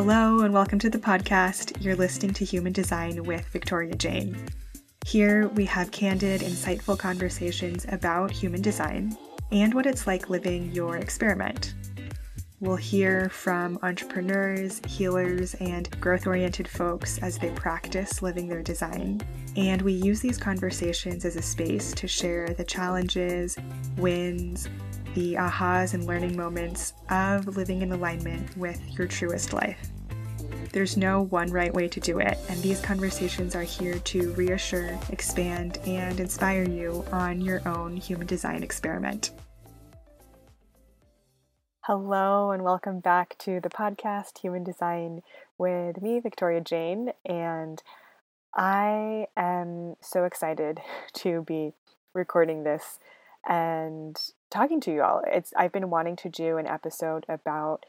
Hello, and welcome to the podcast. You're listening to Human Design with Victoria Jane. Here, we have candid, insightful conversations about human design and what it's like living your experiment. We'll hear from entrepreneurs, healers, and growth oriented folks as they practice living their design. And we use these conversations as a space to share the challenges, wins, the ahas and learning moments of living in alignment with your truest life. There's no one right way to do it, and these conversations are here to reassure, expand, and inspire you on your own human design experiment. Hello, and welcome back to the podcast Human Design with me, Victoria Jane. And I am so excited to be recording this and talking to you all. It's I've been wanting to do an episode about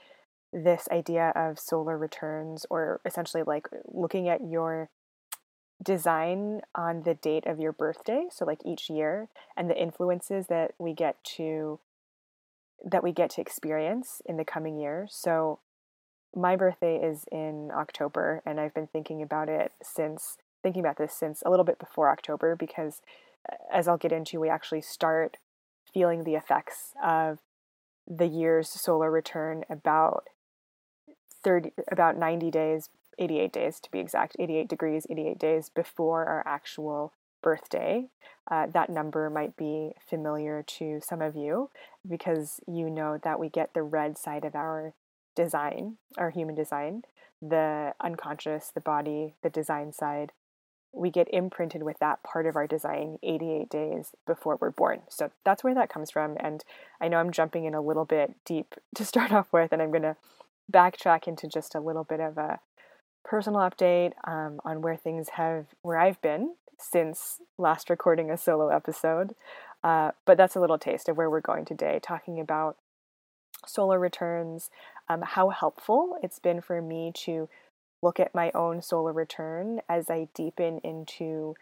this idea of solar returns or essentially like looking at your design on the date of your birthday, so like each year and the influences that we get to that we get to experience in the coming year. So my birthday is in October and I've been thinking about it since thinking about this since a little bit before October because uh, as I'll get into we actually start feeling the effects of the year's solar return about 30 about 90 days 88 days to be exact 88 degrees 88 days before our actual birthday. Uh, that number might be familiar to some of you because you know that we get the red side of our design our human design the unconscious the body the design side we get imprinted with that part of our design 88 days before we're born. So that's where that comes from. And I know I'm jumping in a little bit deep to start off with, and I'm going to backtrack into just a little bit of a personal update um, on where things have, where I've been since last recording a solo episode. Uh, but that's a little taste of where we're going today, talking about solar returns, um, how helpful it's been for me to look at my own solar return as I deepen into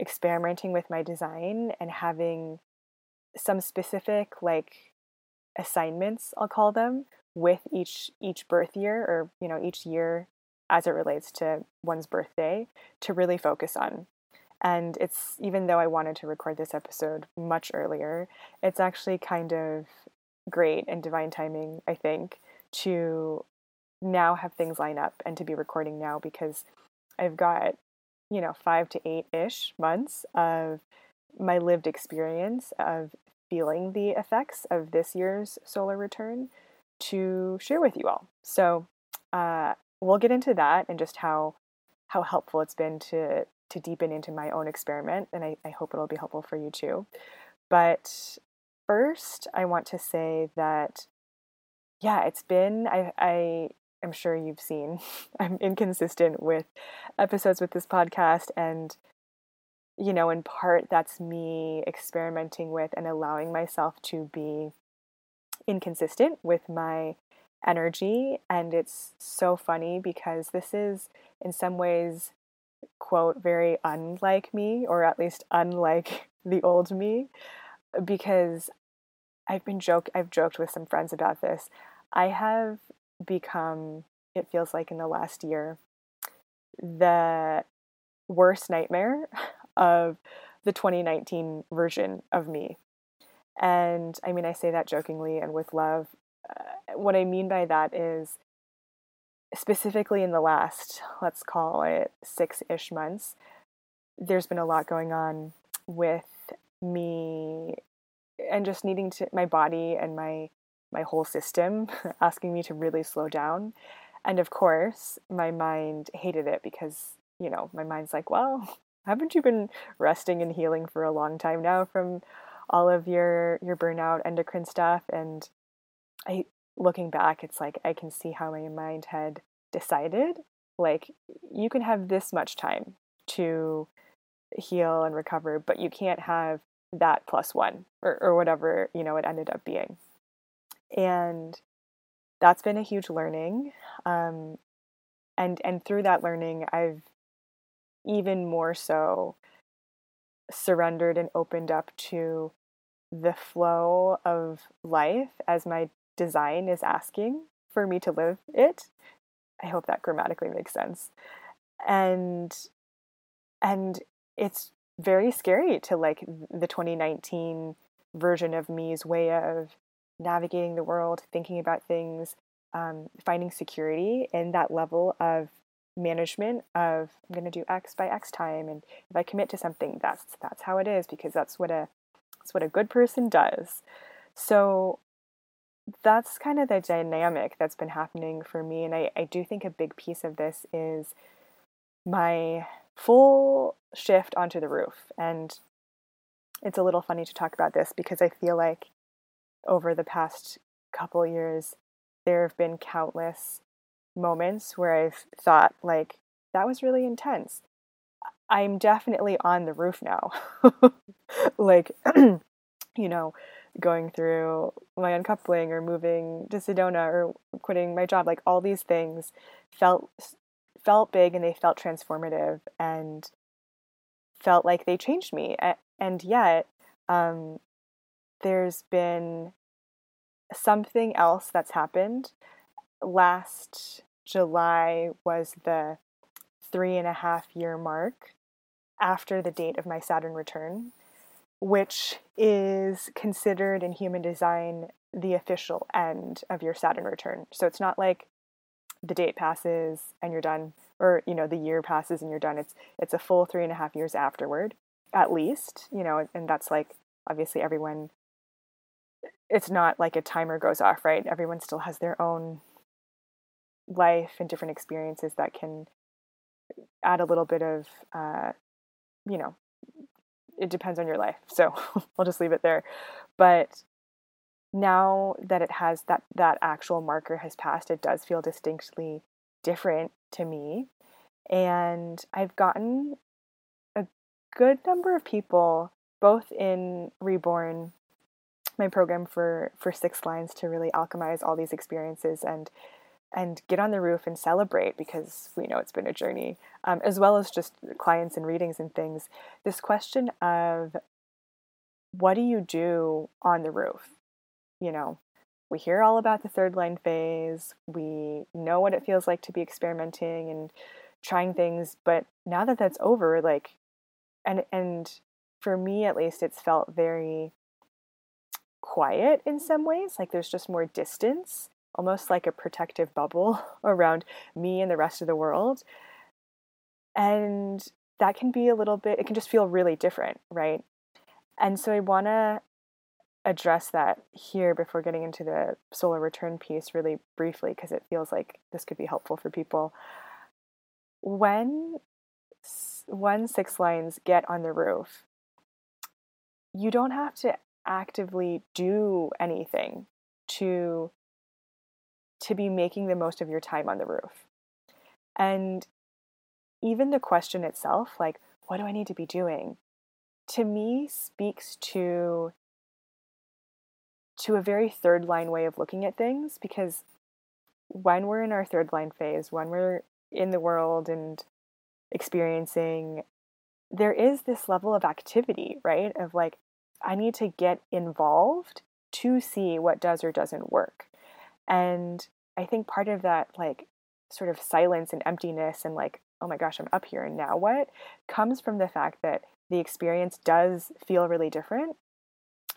experimenting with my design and having some specific like assignments I'll call them with each each birth year or you know each year as it relates to one's birthday to really focus on. And it's even though I wanted to record this episode much earlier, it's actually kind of great and divine timing, I think, to now have things line up and to be recording now because I've got, you know, five to eight ish months of my lived experience of feeling the effects of this year's solar return to share with you all. So uh, we'll get into that and just how how helpful it's been to to deepen into my own experiment, and I, I hope it'll be helpful for you too. But first, I want to say that yeah, it's been I I I'm sure you've seen, I'm inconsistent with episodes with this podcast. And, you know, in part, that's me experimenting with and allowing myself to be inconsistent with my energy. And it's so funny because this is, in some ways, quote, very unlike me, or at least unlike the old me, because I've been joke I've joked with some friends about this. I have become, it feels like in the last year, the worst nightmare of the 2019 version of me. And I mean, I say that jokingly and with love. Uh, what I mean by that is specifically in the last, let's call it six ish months, there's been a lot going on with me and just needing to, my body and my my whole system, asking me to really slow down. And of course, my mind hated it because, you know, my mind's like, well, haven't you been resting and healing for a long time now from all of your your burnout endocrine stuff and I looking back it's like I can see how my mind had decided like you can have this much time to heal and recover but you can't have that plus one or, or whatever you know it ended up being and that's been a huge learning um, and and through that learning i've even more so surrendered and opened up to the flow of life as my design is asking for me to live it I hope that grammatically makes sense. And and it's very scary to like the 2019 version of me's way of navigating the world, thinking about things, um, finding security in that level of management of I'm going to do X by X time, and if I commit to something, that's that's how it is because that's what a that's what a good person does. So that's kind of the dynamic that's been happening for me, and I, I do think a big piece of this is my full shift onto the roof, and it's a little funny to talk about this because I feel like over the past couple years there have been countless moments where I've thought, like, that was really intense. I'm definitely on the roof now. like, you know, going through my uncoupling or moving to Sedona or quitting my job, like all these things felt felt big and they felt transformative and felt like they changed me. And yet, um, there's been something else that's happened. Last July was the three and a half year mark after the date of my Saturn return, which is considered in human design the official end of your Saturn return. So it's not like the date passes and you're done, or you know the year passes and you're done. It's it's a full three and a half years afterward, at least. You know, and that's like obviously everyone it's not like a timer goes off, right? Everyone still has their own life and different experiences that can add a little bit of, uh, you know, it depends on your life. So I'll just leave it there. But now that it has that that actual marker has passed, it does feel distinctly different to me. And I've gotten a good number of people, both in Reborn my program for for six lines to really alchemize all these experiences and and get on the roof and celebrate because we know it's been a journey um, as well as just clients and readings and things. This question of what do you do on the roof? You know we hear all about the third line phase we know what it feels like to be experimenting and trying things but now that that's over like and and for me at least it's felt very quiet in some ways, like there's just more distance, almost like a protective bubble around me and the rest of the world. And that can be a little bit, it can just feel really different, right? And so I want to address that here before getting into the solar return piece really briefly because it feels like this could be helpful for people. When one six lines get on the roof, you don't have to actively do anything to to be making the most of your time on the roof. And even the question itself, like, what do I need to be doing? To me speaks to to a very third line way of looking at things because when we're in our third line phase, when we're in the world and experiencing, there is this level of activity, right? Of like, I need to get involved to see what does or doesn't work. And I think part of that, like, sort of silence and emptiness and like, oh my gosh, I'm up here and now what, comes from the fact that the experience does feel really different.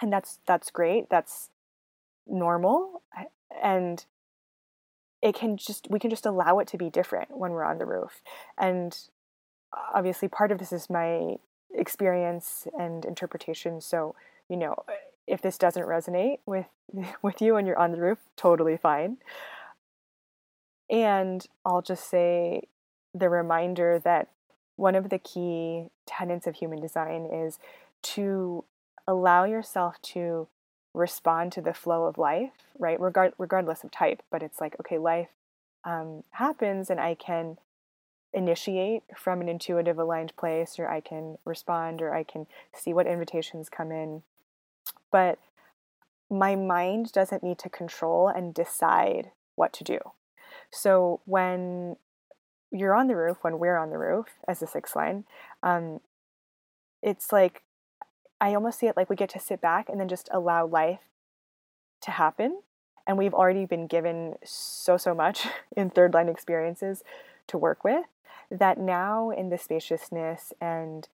And that's that's great. That's normal. And it can just we can just allow it to be different when we're on the roof. And obviously part of this is my experience and interpretation. So, you know, if this doesn't resonate with with you and you're on the roof, totally fine. And I'll just say the reminder that one of the key tenets of human design is to allow yourself to respond to the flow of life, right? Regard, regardless of type, but it's like, okay, life um, happens and I can initiate from an intuitive aligned place or I can respond or I can see what invitations come in. But my mind doesn't need to control and decide what to do. So when you're on the roof, when we're on the roof as a six line, um, it's like I almost see it like we get to sit back and then just allow life to happen And we've already been given so, so much in third line experiences to work with that now, in the spaciousness and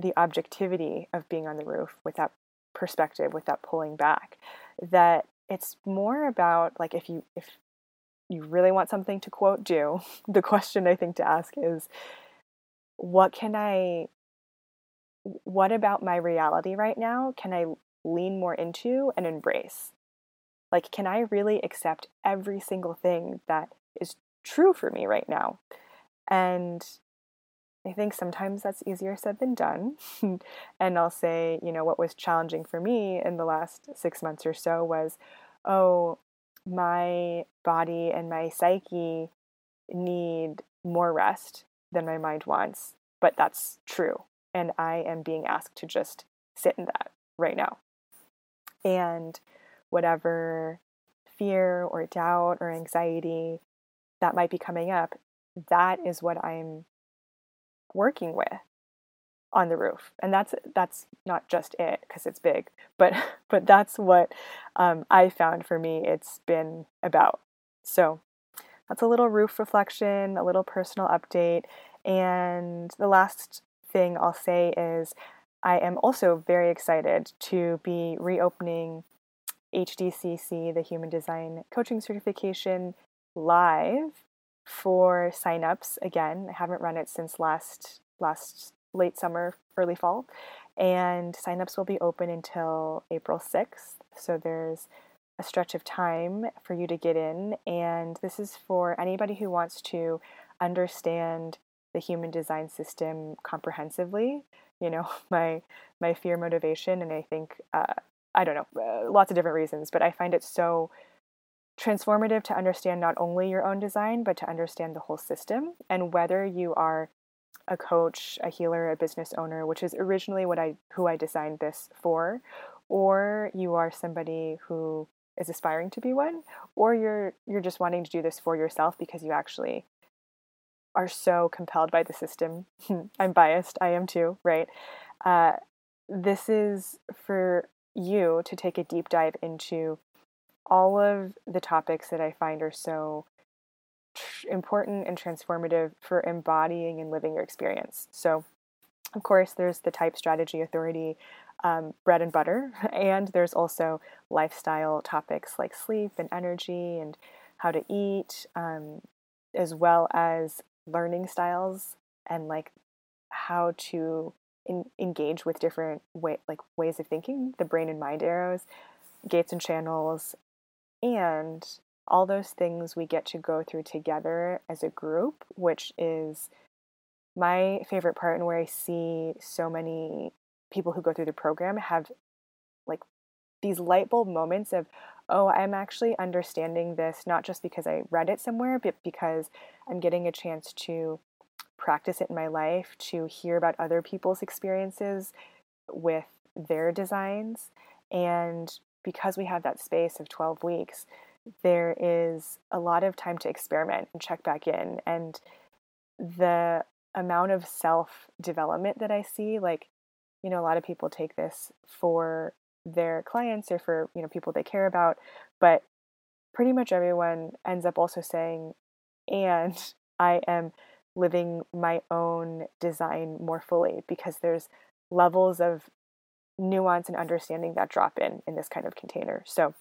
the objectivity of being on the roof with that perspective, with that pulling back, that it's more about like if you if you really want something to quote do, the question I think to ask is what can I what about my reality right now can I lean more into and embrace? Like, can I really accept every single thing that is true for me right now? And I think sometimes that's easier said than done. and I'll say, you know, what was challenging for me in the last six months or so was, oh, my body and my psyche need more rest than my mind wants. But that's true. And I am being asked to just sit in that right now. And whatever fear or doubt or anxiety that might be coming up, that is what I'm working with on the roof and that's that's not just it because it's big but but that's what um, i found for me it's been about. So that's a little roof reflection a little personal update and the last thing i'll say is i am also very excited to be reopening HDCC, the Human Design Coaching Certification, live for signups. Again, I haven't run it since last last late summer, early fall, and signups will be open until April 6th. So there's a stretch of time for you to get in, and this is for anybody who wants to understand the human design system comprehensively. You know, my my fear motivation, and I think uh, I don't know, uh, lots of different reasons, but I find it so transformative to understand not only your own design, but to understand the whole system. And whether you are a coach, a healer, a business owner, which is originally what I who I designed this for, or you are somebody who is aspiring to be one, or you're you're just wanting to do this for yourself because you actually are so compelled by the system. I'm biased, I am too, right? Uh, this is for you to take a deep dive into all of the topics that I find are so important and transformative for embodying and living your experience. So, of course, there's the type strategy authority um, bread and butter, and there's also lifestyle topics like sleep and energy and how to eat, um, as well as learning styles and like how to in, engage with different way like ways of thinking, the brain and mind arrows, gates and channels, and all those things we get to go through together as a group, which is my favorite part and where I see so many people who go through the program have like these light bulb moments of, oh, I'm actually understanding this not just because I read it somewhere, but because I'm getting a chance to practice it in my life, to hear about other people's experiences with their designs. And because we have that space of 12 weeks, there is a lot of time to experiment and check back in. And the amount of self development that I see, like, you know, a lot of people take this for their clients or for, you know, people they care about, but pretty much everyone ends up also saying, and I am living my own design more fully because there's levels of nuance and understanding that drop in in this kind of container. So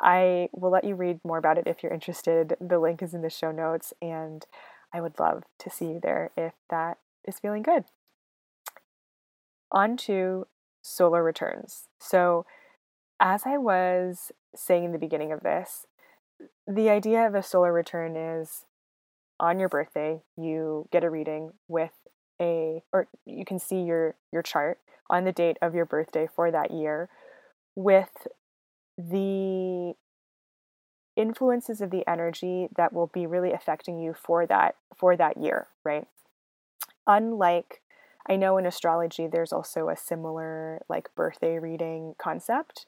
I will let you read more about it if you're interested. The link is in the show notes, and I would love to see you there if that is feeling good. On to solar returns. So, as I was saying in the beginning of this, the idea of a solar return is on your birthday, you get a reading with a, or you can see your, your chart on the date of your birthday for that year with the influences of the energy that will be really affecting you for that for that year right? Unlike i know in astrology there's also a similar like birthday reading concept.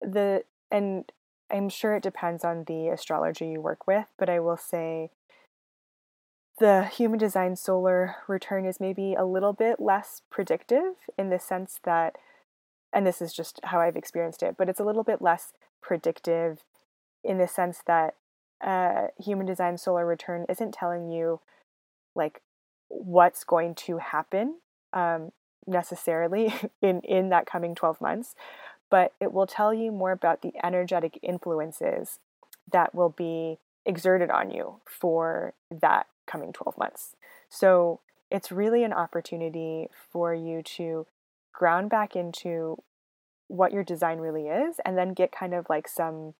The and i'm sure it depends on the astrology you work with but i will say the human design solar return is maybe a little bit less predictive in the sense that, and this is just how I've experienced it, but it's a little bit less predictive in the sense that uh, human design solar return isn't telling you like what's going to happen um, necessarily in in that coming 12 months but it will tell you more about the energetic influences that will be exerted on you for that coming 12 months. So it's really an opportunity for you to ground back into what your design really is and then get kind of like some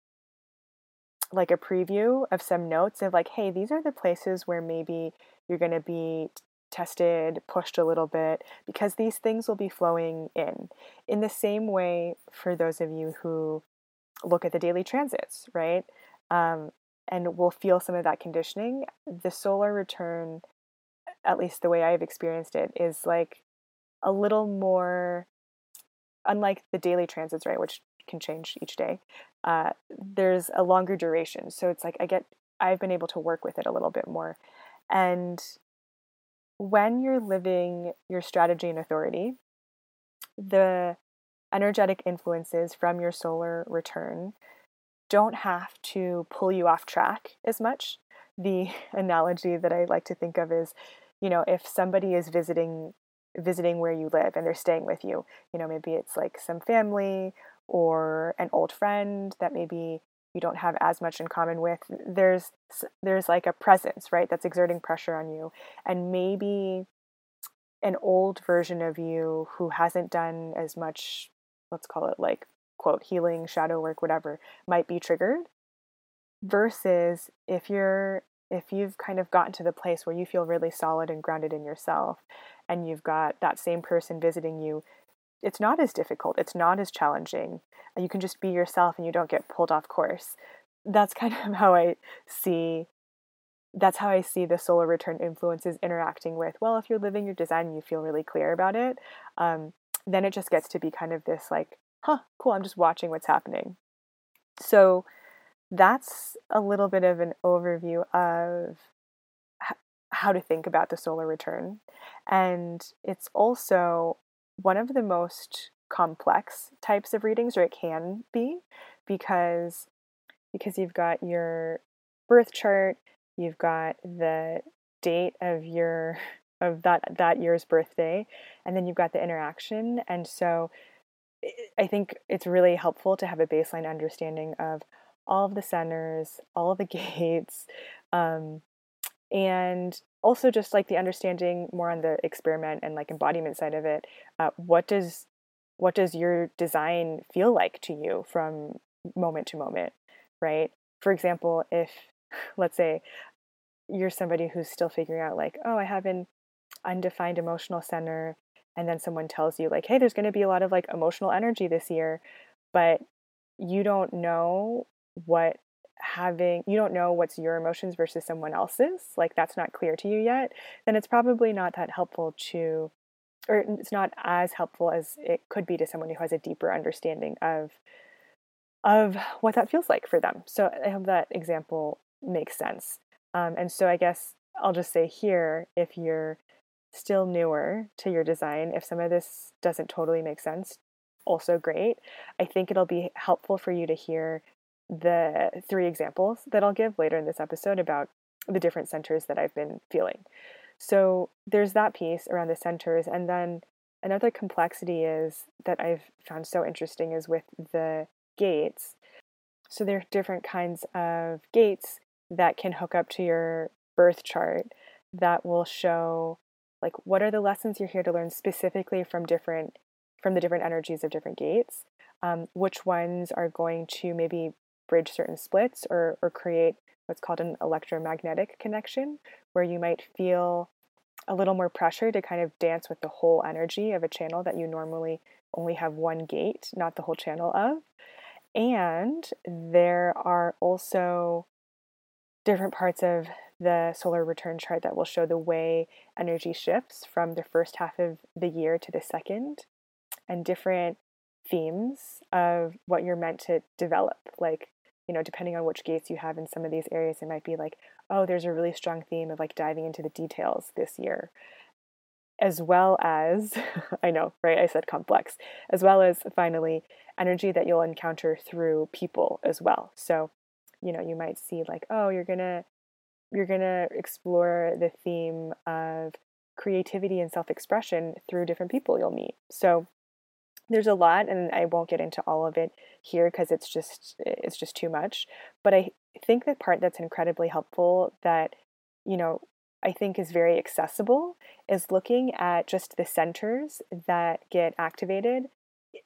like a preview of some notes of like hey these are the places where maybe you're going to be tested pushed a little bit because these things will be flowing in. In the same way for those of you who look at the daily transits right? Um, and will feel some of that conditioning the solar return at least the way i've experienced it is like a little more unlike the daily transits right which can change each day uh, there's a longer duration. So it's like I get, I've been able to work with it a little bit more. And when you're living your strategy and authority, the energetic influences from your solar return don't have to pull you off track as much. The analogy that I like to think of is, you know, if somebody is visiting visiting where you live and they're staying with you, you know, maybe it's like some family or an old friend that maybe you don't have as much in common with there's there's like a presence right that's exerting pressure on you and maybe an old version of you who hasn't done as much let's call it like quote healing shadow work whatever might be triggered versus if you're if you've kind of gotten to the place where you feel really solid and grounded in yourself and you've got that same person visiting you it's not as difficult, it's not as challenging. You can just be yourself and you don't get pulled off course. That's kind of how I see that's how I see the solar return influences interacting with. Well, if you're living your design and you feel really clear about it, um, then it just gets to be kind of this like, huh, cool, I'm just watching what's happening. So that's a little bit of an overview of how to think about the solar return. And it's also one of the most complex types of readings, or it can be, because because you've got your birth chart, you've got the date of your of that that year's birthday, and then you've got the interaction, and so I think it's really helpful to have a baseline understanding of all of the centers, all of the gates, um, and also just like the understanding more on the experiment and like embodiment side of it uh, what does what does your design feel like to you from moment to moment right? For example if let's say you're somebody who's still figuring out like oh i have an undefined emotional center and then someone tells you like hey there's going to be a lot of like emotional energy this year but you don't know what having you don't know what's your emotions versus someone else's like that's not clear to you yet then it's probably not that helpful to or it's not as helpful as it could be to someone who has a deeper understanding of of what that feels like for them. So i hope that example makes sense. Um, and so i guess i'll just say here if you're still newer to your design if some of this doesn't totally make sense also great i think it'll be helpful for you to hear the three examples that I'll give later in this episode about the different centers that I've been feeling. So there's that piece around the centers. And then another complexity is that I've found so interesting is with the gates. So there are different kinds of gates that can hook up to your birth chart that will show like what are the lessons you're here to learn specifically from different from the different energies of different gates um, which ones are going to maybe bridge certain splits or, or create what's called an electromagnetic connection, where you might feel a little more pressure to kind of dance with the whole energy of a channel that you normally only have one gate, not the whole channel of. And there are also different parts of the solar return chart that will show the way energy shifts from the first half of the year to the second, and different themes of what you're meant to develop, like you know, depending on which gates you have in some of these areas, it might be like, oh, there's a really strong theme of like diving into the details this year. As well as, I know, right? I said complex, as well as finally, energy that you'll encounter through people as well. So you know, you might see like, oh, you're going to you're going to explore the theme of creativity and self-expression through different people you'll meet. So there's a lot and I won't get into all of it here because it's just it's just too much, but I think the part that's incredibly helpful that you know, I think is very accessible is looking at just the centers that get activated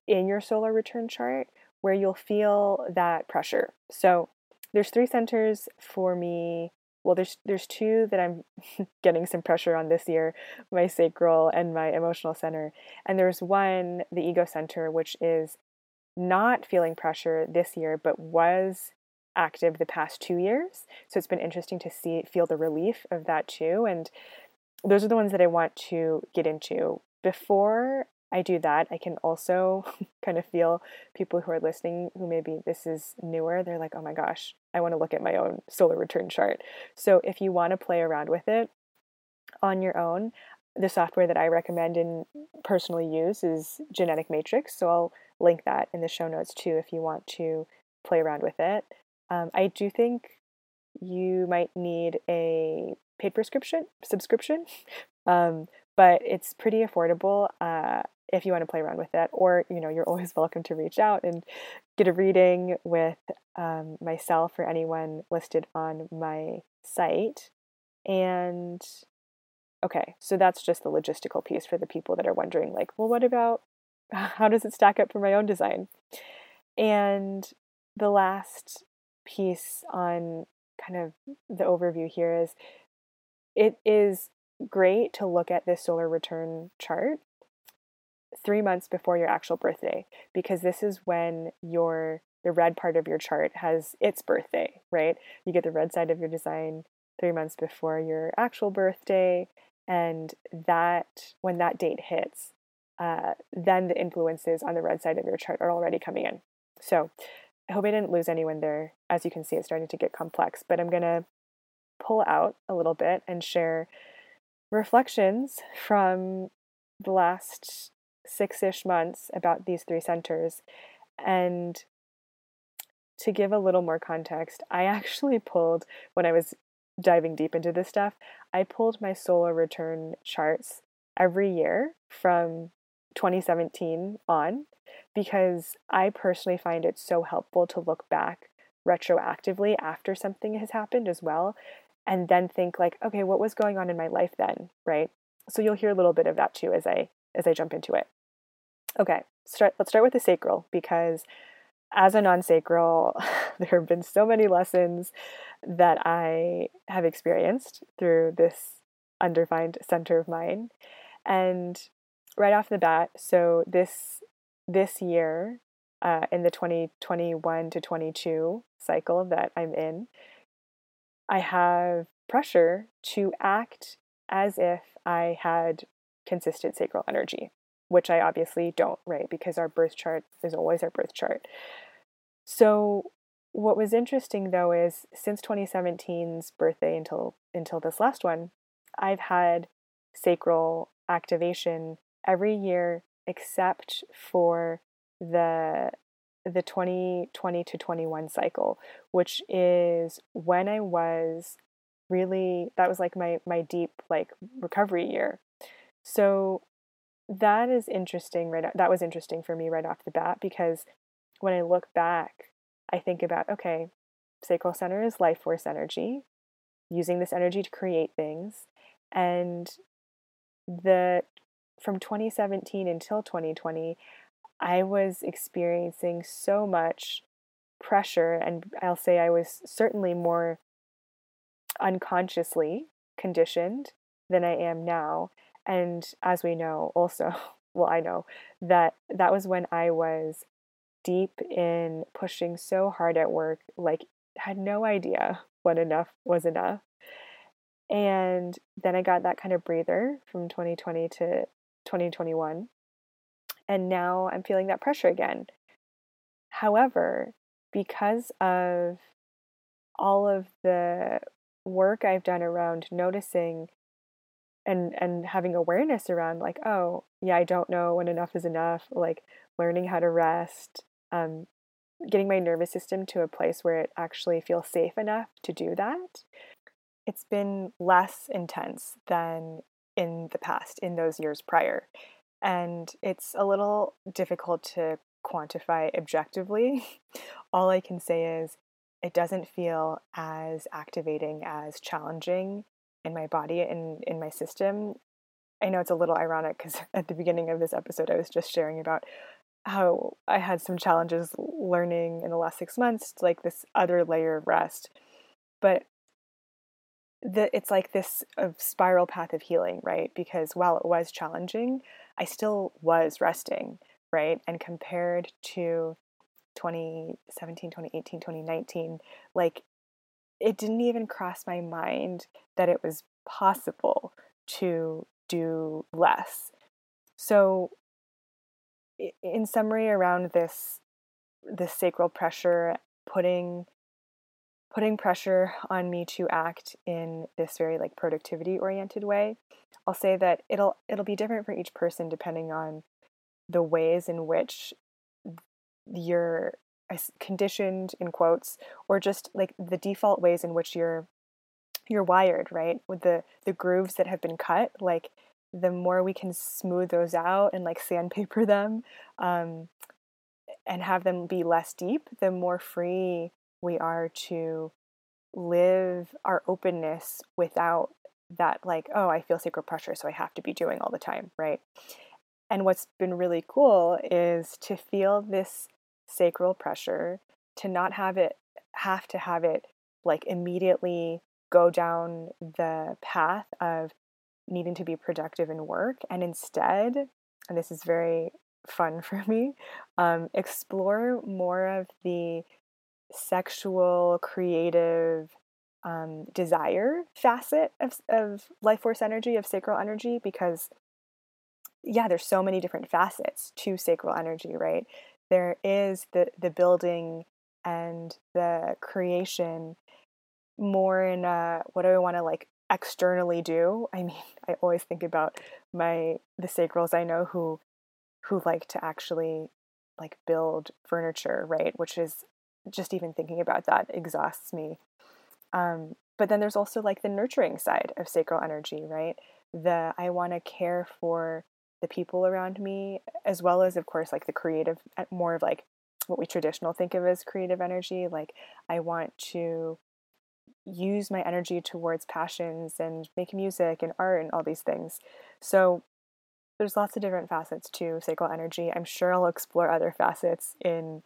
in your solar return chart where you'll feel that pressure. So there's three centers for me. Well, there's there's two that I'm getting some pressure on this year, my sacral and my emotional center. And there's one, the ego center, which is not feeling pressure this year, but was active the past two years. So it's been interesting to see feel the relief of that too. And those are the ones that I want to get into. Before I do that, I can also kind of feel people who are listening who maybe this is newer, they're like, oh my gosh, I want to look at my own solar return chart. So if you want to play around with it on your own, the software that I recommend and personally use is Genetic Matrix. So I'll link that in the show notes too if you want to play around with it. Um, I do think you might need a paid prescription subscription, um, but it's pretty affordable uh, if you want to play around with it. Or you know, you're always welcome to reach out and get a reading with um, myself or anyone listed on my site. And okay, so that's just the logistical piece for the people that are wondering, like, well, what about how does it stack up for my own design? And the last piece on kind of the overview here is it is great to look at this solar return chart three months before your actual birthday because this is when your the red part of your chart has its birthday right you get the red side of your design three months before your actual birthday and that when that date hits uh, then the influences on the red side of your chart are already coming in so I hope I didn't lose anyone there. As you can see, it's starting to get complex, but I'm going to pull out a little bit and share reflections from the last six ish months about these three centers. And to give a little more context, I actually pulled, when I was diving deep into this stuff, I pulled my solar return charts every year from 2017 on because I personally find it so helpful to look back retroactively after something has happened as well and then think like okay what was going on in my life then right so you'll hear a little bit of that too as i as i jump into it. Okay start let's start with the sacral because as a non-sacral there have been so many lessons that i have experienced through this undefined center of mine. And right off the bat so this this year, uh, in the 2021 to 22 cycle that I'm in, I have pressure to act as if I had consistent sacral energy, which I obviously don't, right? Because our birth chart is always our birth chart. So, what was interesting though is since 2017's birthday until until this last one, I've had sacral activation every year except for the the 2020 to 21 cycle, which is when I was really that was like my my deep like recovery year. So that is interesting right that was interesting for me right off the bat because when I look back, I think about okay, sacral center is life force energy, using this energy to create things and the from 2017 until 2020, I was experiencing so much pressure, and I'll say I was certainly more unconsciously conditioned than I am now. And as we know, also, well, I know that that was when I was deep in pushing so hard at work, like, had no idea what enough was enough. And then I got that kind of breather from 2020 to 2021. And now I'm feeling that pressure again. However, because of all of the work I've done around noticing and and having awareness around like oh yeah I don't know when enough is enough like learning how to rest um getting my nervous system to a place where it actually feels safe enough to do that. It's been less intense than in the past, in those years prior. And it's a little difficult to quantify objectively. All I can say is it doesn't feel as activating, as challenging in my body and in my system. I know it's a little ironic because at the beginning of this episode, I was just sharing about how I had some challenges learning in the last six months, like this other layer of rest. But the, it's like this uh, spiral path of healing, right? Because while it was challenging, I still was resting, right? And compared to 2017, 2018, 2019, like it didn't even cross my mind that it was possible to do less. So, in summary, around this this sacral pressure, putting putting pressure on me to act in this very like productivity oriented way, I'll say that it'll it'll be different for each person depending on the ways in which you're conditioned in quotes or just like the default ways in which you're you're wired right? With the the grooves that have been cut like the more we can smooth those out and like sandpaper them um, and have them be less deep the more free we are to live our openness without that like oh i feel sacral pressure so i have to be doing all the time right? And what's been really cool is to feel this sacral pressure, to not have it have to have it like immediately go down the path of needing to be productive in work and instead and this is very fun for me um, explore more of the sexual creative um, desire facet of, of life force energy of sacral energy because yeah there's so many different facets to sacral energy right there is the the building and the creation more in what do I want to like externally do. I mean, I always think about my the sacrals I know who who like to actually like build furniture, right? Which is just even thinking about that exhausts me. Um, but then there's also like the nurturing side of sacral energy, right? The I want to care for the people around me, as well as, of course, like the creative, uh, more of like what we traditional think of as creative energy. Like, I want to use my energy towards passions and make music and art and all these things. So, there's lots of different facets to sacral energy. I'm sure I'll explore other facets in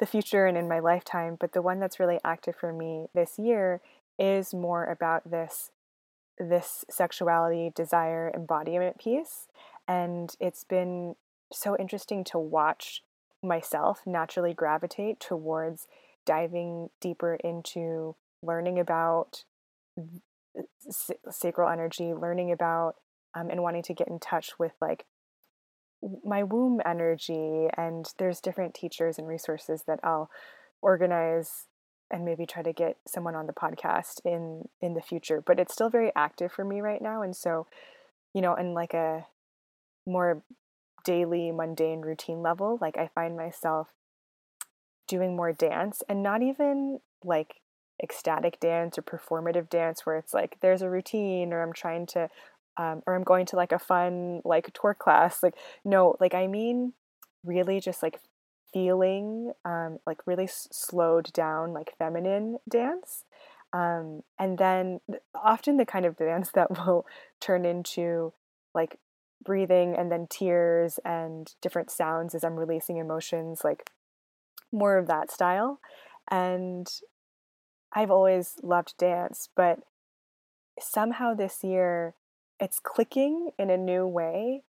the future and in my lifetime, but the one that's really active for me this year is more about this this sexuality, desire, embodiment piece. And it's been so interesting to watch myself naturally gravitate towards diving deeper into learning about sacral energy, learning about um, and wanting to get in touch with like my womb energy. And there's different teachers and resources that I'll organize and maybe try to get someone on the podcast in in the future. But it's still very active for me right now, and so you know, in like a more daily, mundane routine level, like I find myself doing more dance and not even like ecstatic dance or performative dance where it's like there's a routine or I'm trying to um, or I'm going to like a fun like twerk class like no like I mean really just like feeling um, like really s- slowed down like feminine dance um, and then often the kind of dance that will turn into like breathing and then tears and different sounds as I'm releasing emotions, like more of that style. And I've always loved dance, but somehow this year it's clicking in a new way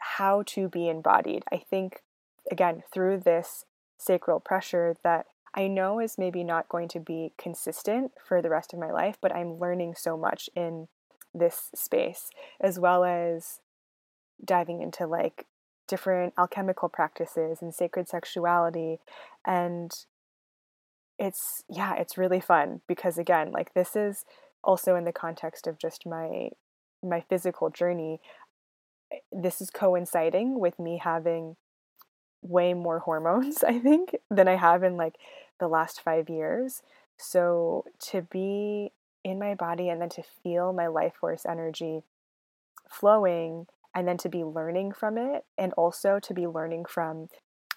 how to be embodied. I think, again, through this sacral pressure that I know is maybe not going to be consistent for the rest of my life, but I'm learning so much in this space, as well as diving into like different alchemical practices and sacred sexuality and it's yeah it's really fun because again like this is also in the context of just my my physical journey eh, this is coinciding with me having way more hormones, I think, than I have in like the last five years. So to be in my body and then to feel my life force energy flowing and then to be learning from it and also to be learning from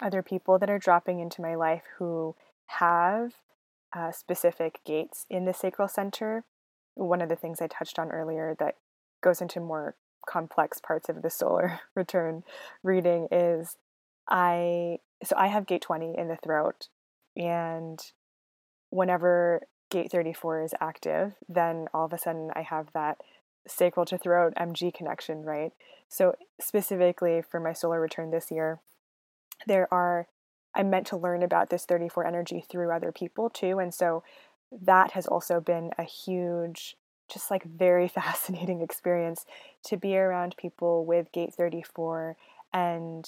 other people that are dropping into my life who have uh, specific gates in the sacral center. One of the things I touched on earlier that goes into more complex parts of the solar return reading is I so I have gate 20 in the throat and whenever gate 34 is active, then all of a sudden I have that sacral to throat MG connection, right? So specifically for my solar return this year, there are I'm meant to learn about this 34 energy through other people too. And so that has also been a huge, just like very fascinating experience to be around people with gate 34 and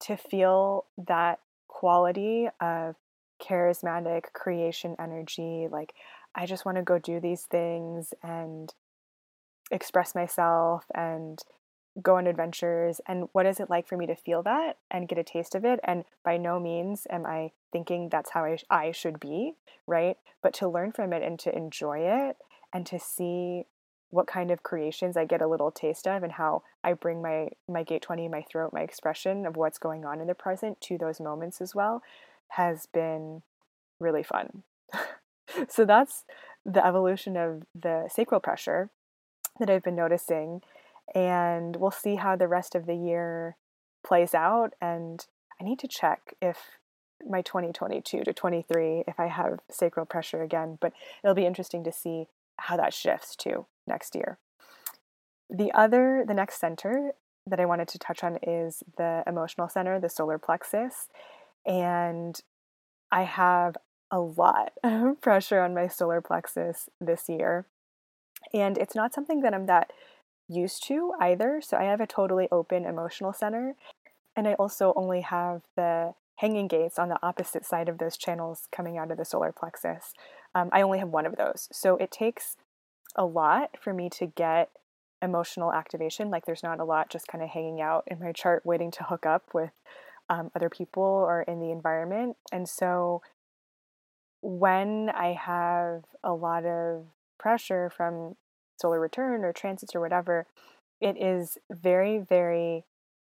to feel that quality of charismatic creation energy. Like, I just want to go do these things and express myself and go on adventures and what is it like for me to feel that and get a taste of it? And by no means am i thinking that's how I, I should be right? But to learn from it and to enjoy it and to see what kind of creations i get a little taste of and how i bring my my gate 20 my throat my expression of what's going on in the present to those moments as well has been really fun. So that's the evolution of the sacral pressure that i've been noticing and we'll see how the rest of the year plays out. And I need to check if my 2022 to 23 if I have sacral pressure again, but it'll be interesting to see how that shifts to next year. The other, the next center that I wanted to touch on is the emotional center, the solar plexus. And I have a lot of pressure on my solar plexus this year. And it's not something that I'm that used to either. So I have a totally open emotional center. And I also only have the hanging gates on the opposite side of those channels coming out of the solar plexus. Um, I only have one of those. So it takes a lot for me to get emotional activation. Like there's not a lot just kind of hanging out in my chart waiting to hook up with um, other people or in the environment. And so when I have a lot of pressure from solar return or transits or whatever, it is very, very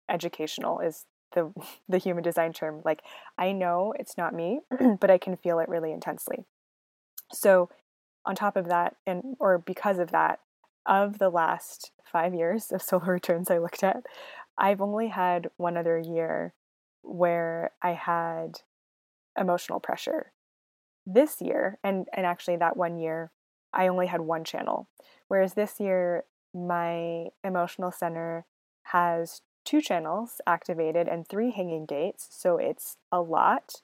educational is the the human design term. Like I know it's not me, but I can feel it really intensely. So on top of that, and or because of that, of the last five years of solar returns I looked at, I've only had one other year where I had emotional pressure. This year, and and actually that one year, I only had one channel. Whereas this year, my emotional center has two channels activated and three hanging gates. So it's a lot.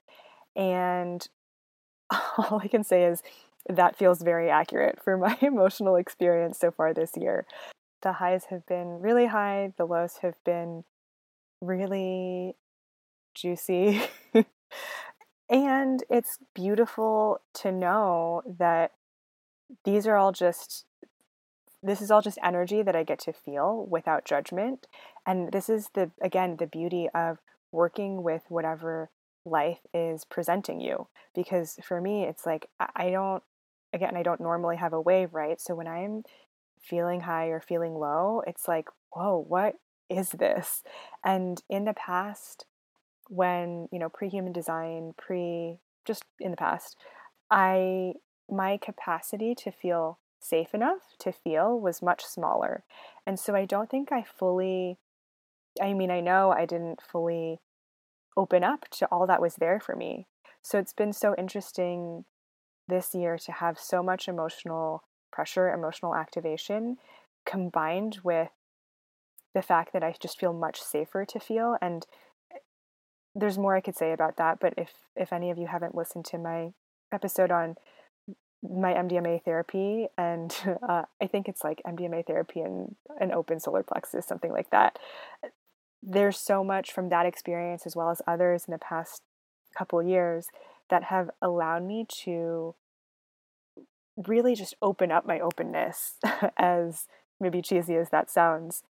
And all I can say is that feels very accurate for my emotional experience so far this year. The highs have been really high, the lows have been really juicy. and it's beautiful to know that these are all just this is all just energy that I get to feel without judgment. And this is the, again, the beauty of working with whatever life is presenting you. Because for me, it's like, I don't, again, I don't normally have a wave, right? So when I'm feeling high or feeling low, it's like, whoa, what is this? And in the past, when, you know, pre human design, pre, just in the past, I, my capacity to feel safe enough to feel was much smaller. And so I don't think I fully, I mean, I know I didn't fully open up to all that was there for me. So it's been so interesting this year to have so much emotional pressure, emotional activation combined with the fact that I just feel much safer to feel and eh, there's more I could say about that, but if if any of you haven't listened to my episode on my MDMA therapy, and uh, I think it's like MDMA therapy and an open solar plexus, something like that. There's so much from that experience, as well as others in the past couple years, that have allowed me to really just open up my openness, as maybe cheesy as that sounds.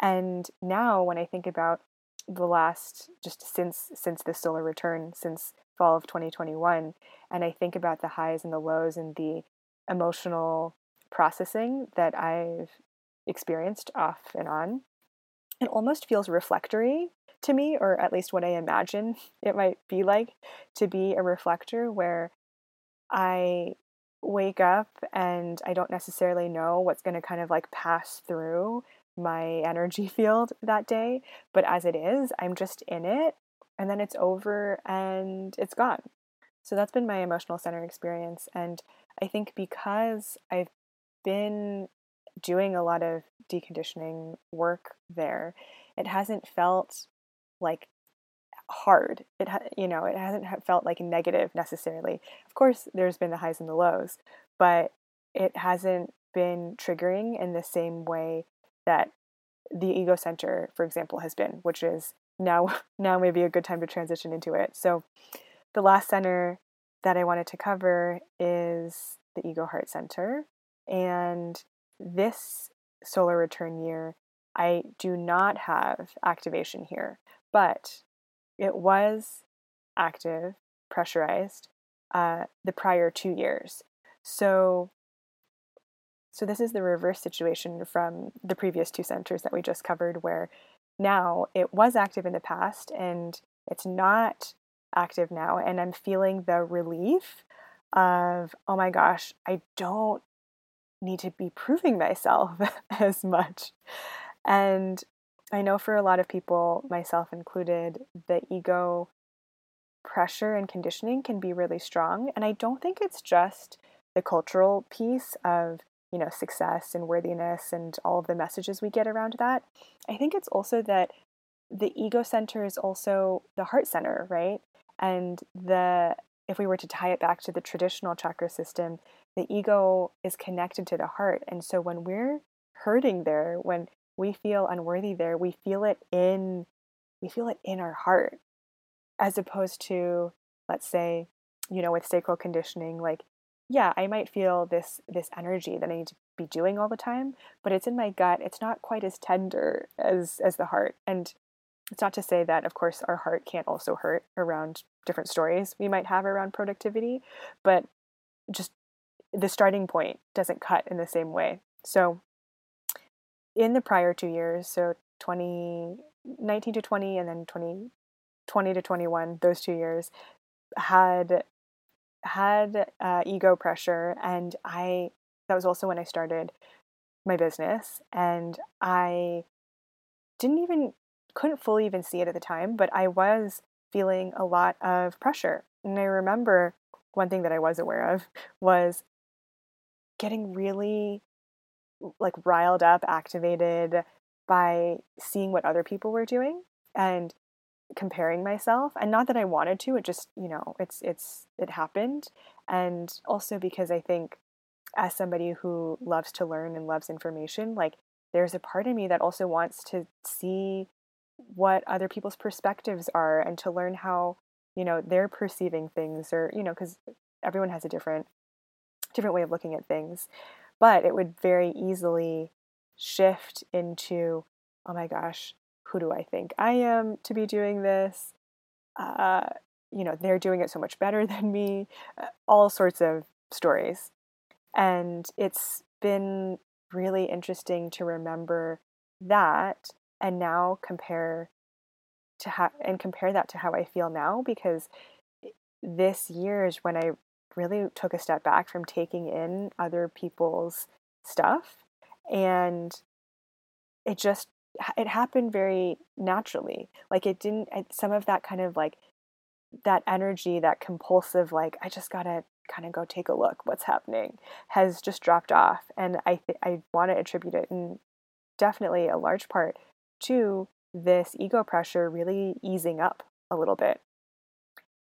And now, when I think about the last just since since the solar return since fall of 2021 and i think about the highs and the lows and the emotional processing that i've experienced off and on it almost feels reflectory to me or at least what i imagine it might be like to be a reflector where i wake up and i don't necessarily know what's going to kind of like pass through my energy field that day. But as it is, I'm just in it and then it's over and it's gone. So that's been my emotional center experience. And I think because I've been doing a lot of deconditioning work there, it hasn't felt like hard. It ha- you know, it hasn't felt like negative necessarily. Of course, there's been the highs and the lows, but it hasn't been triggering in the same way that the ego center, for example, has been, which is now now may be a good time to transition into it. So the last center that I wanted to cover is the ego heart center. And this solar return year, I do not have activation here, but it was active, pressurized, uh, the prior two years. So so this is the reverse situation from the previous two centers that we just covered, where now it was active in the past and it's not active now. And I'm feeling the relief of, oh my gosh, I don't need to be proving myself as much. And I know for a lot of people, myself included, the ego pressure and conditioning can be really strong. And I don't think it's just the cultural piece of you know, success and worthiness and all of the messages we get around that. I think it's also that the ego center is also the heart center, right? And the if we were to tie it back to the traditional chakra system, the ego is connected to the heart. And so when we're hurting there, when we feel unworthy there, we feel it in we feel it in our heart as opposed to let's say, you know, with sacral conditioning like yeah, I might feel this this energy that I need to be doing all the time, but it's in my gut. It's not quite as tender as as the heart. And it's not to say that of course our heart can't also hurt around different stories we might have around productivity, but just the starting point doesn't cut in the same way. So in the prior 2 years, so 2019 to 20 and then 2020 to 21, those 2 years had had uh, ego pressure, and I that was also when I started my business, and I didn't even couldn't fully even see it at the time, but I was feeling a lot of pressure. And I remember one thing that I was aware of was getting really like riled up, activated by seeing what other people were doing and comparing myself and not that I wanted to it just you know it's it's it happened. And also because I think as somebody who loves to learn and loves information like there's a part of me that also wants to see what other people's perspectives are and to learn how you know they're perceiving things or you know cuz everyone has a different different way of looking at things. But it would very easily shift into oh my gosh who do I think I am to be doing this? Uh, you know, they're doing it so much better than me, uh, all sorts of stories. And it's been really interesting to remember that and now compare to how and compare that to how I feel now because this year is when I really took a step back from taking in other people's stuff and it just it happened very naturally. Like it didn't, some of that kind of like that energy, that compulsive, like, I just gotta kind of go take a look what's happening has just dropped off. And I, th- I want to attribute it in definitely a large part to this ego pressure really easing up a little bit.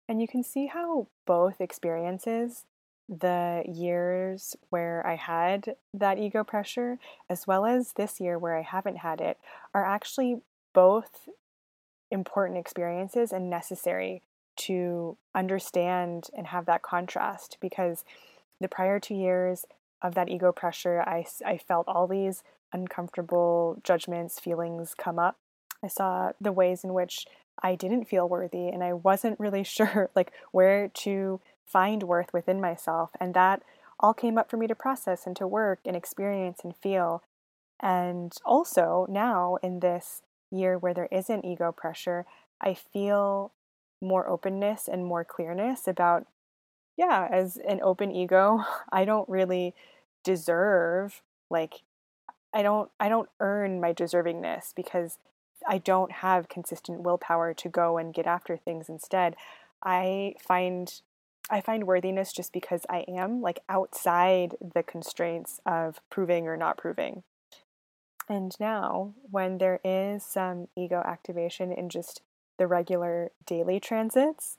And you can see how both experiences the years where I had that ego pressure, as well as this year where I haven't had it, are actually both important experiences and necessary to understand and have that contrast because the prior two years of that ego pressure, I, I felt all these uncomfortable judgments, feelings come up. I saw the ways in which I didn't feel worthy and I wasn't really sure like where to find worth within myself. And that all came up for me to process and to work and experience and feel. And also now in this year where there isn't ego pressure, I feel more openness and more clearness about, yeah, as an open ego, I don't really deserve like I don't I don't earn my deservingness because I don't have consistent willpower to go and get after things instead. I find I find worthiness just because I am like outside the constraints of proving or not proving. And now, when there is some ego activation in just the regular daily transits,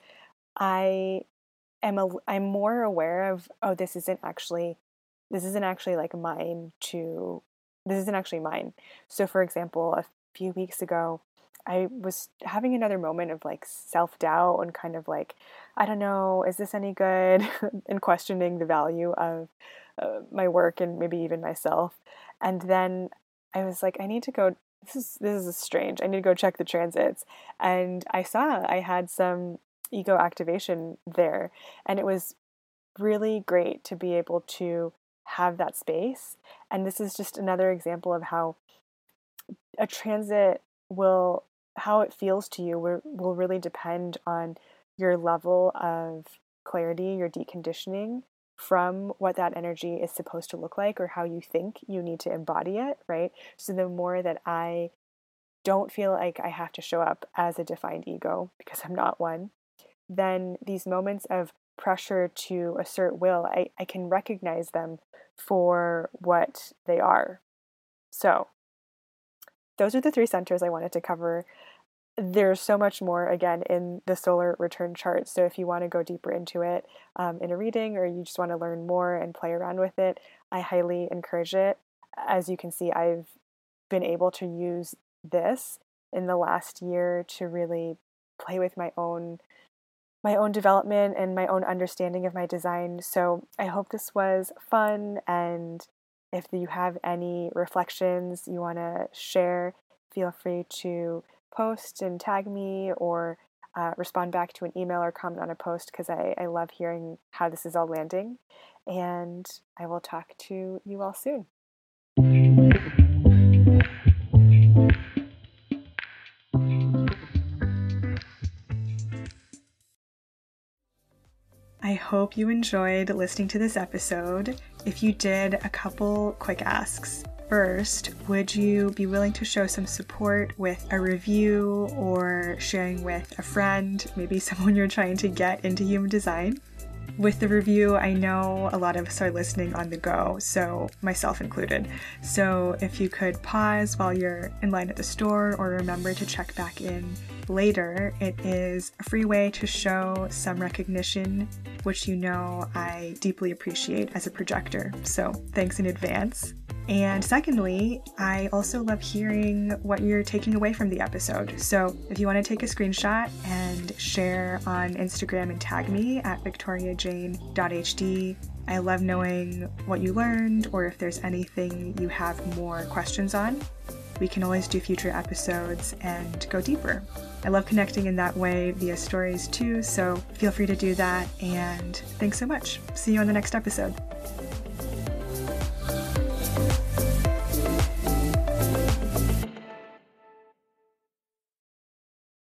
I am a, I'm more aware of oh this isn't actually this isn't actually like mine to this isn't actually mine. So for example, a few weeks ago, I was having another moment of like self doubt and kind of like, I don't know, is this any good? and questioning the value of uh, my work and maybe even myself. And then I was like, I need to go. This is this is strange. I need to go check the transits. And I saw I had some ego activation there, and it was really great to be able to have that space. And this is just another example of how a transit will how it feels to you will, will really depend on your level of clarity, your deconditioning from what that energy is supposed to look like or how you think you need to embody it, right? So the more that I don't feel like I have to show up as a defined ego because I'm not one, then these moments of pressure to assert will, I, I can recognize them for what they are. So those are the three centers I wanted to cover. There's so much more again in the solar return chart. So if you want to go deeper into it um, in a reading or you just want to learn more and play around with it, I highly encourage it. As you can see, I've been able to use this in the last year to really play with my own my own development and my own understanding of my design. So I hope this was fun and if you have any reflections you want to share, feel free to post and tag me or uh, respond back to an email or comment on a post because I, I love hearing how this is all landing. And I will talk to you all soon. I hope you enjoyed listening to this episode. If you did, a couple quick asks. First, would you be willing to show some support with a review or sharing with a friend, maybe someone you're trying to get into human design? With the review, I know a lot of us are listening on the go, so myself included. So if you could pause while you're in line at the store or remember to check back in later, it is a free way to show some recognition, which you know I deeply appreciate as a projector. So thanks in advance. And secondly, I also love hearing what you're taking away from the episode. So if you want to take a screenshot and share on Instagram and tag me at victoriajane.hd, I love knowing what you learned or if there's anything you have more questions on. We can always do future episodes and go deeper. I love connecting in that way via stories too, so feel free to do that. And thanks so much. See you on the next episode.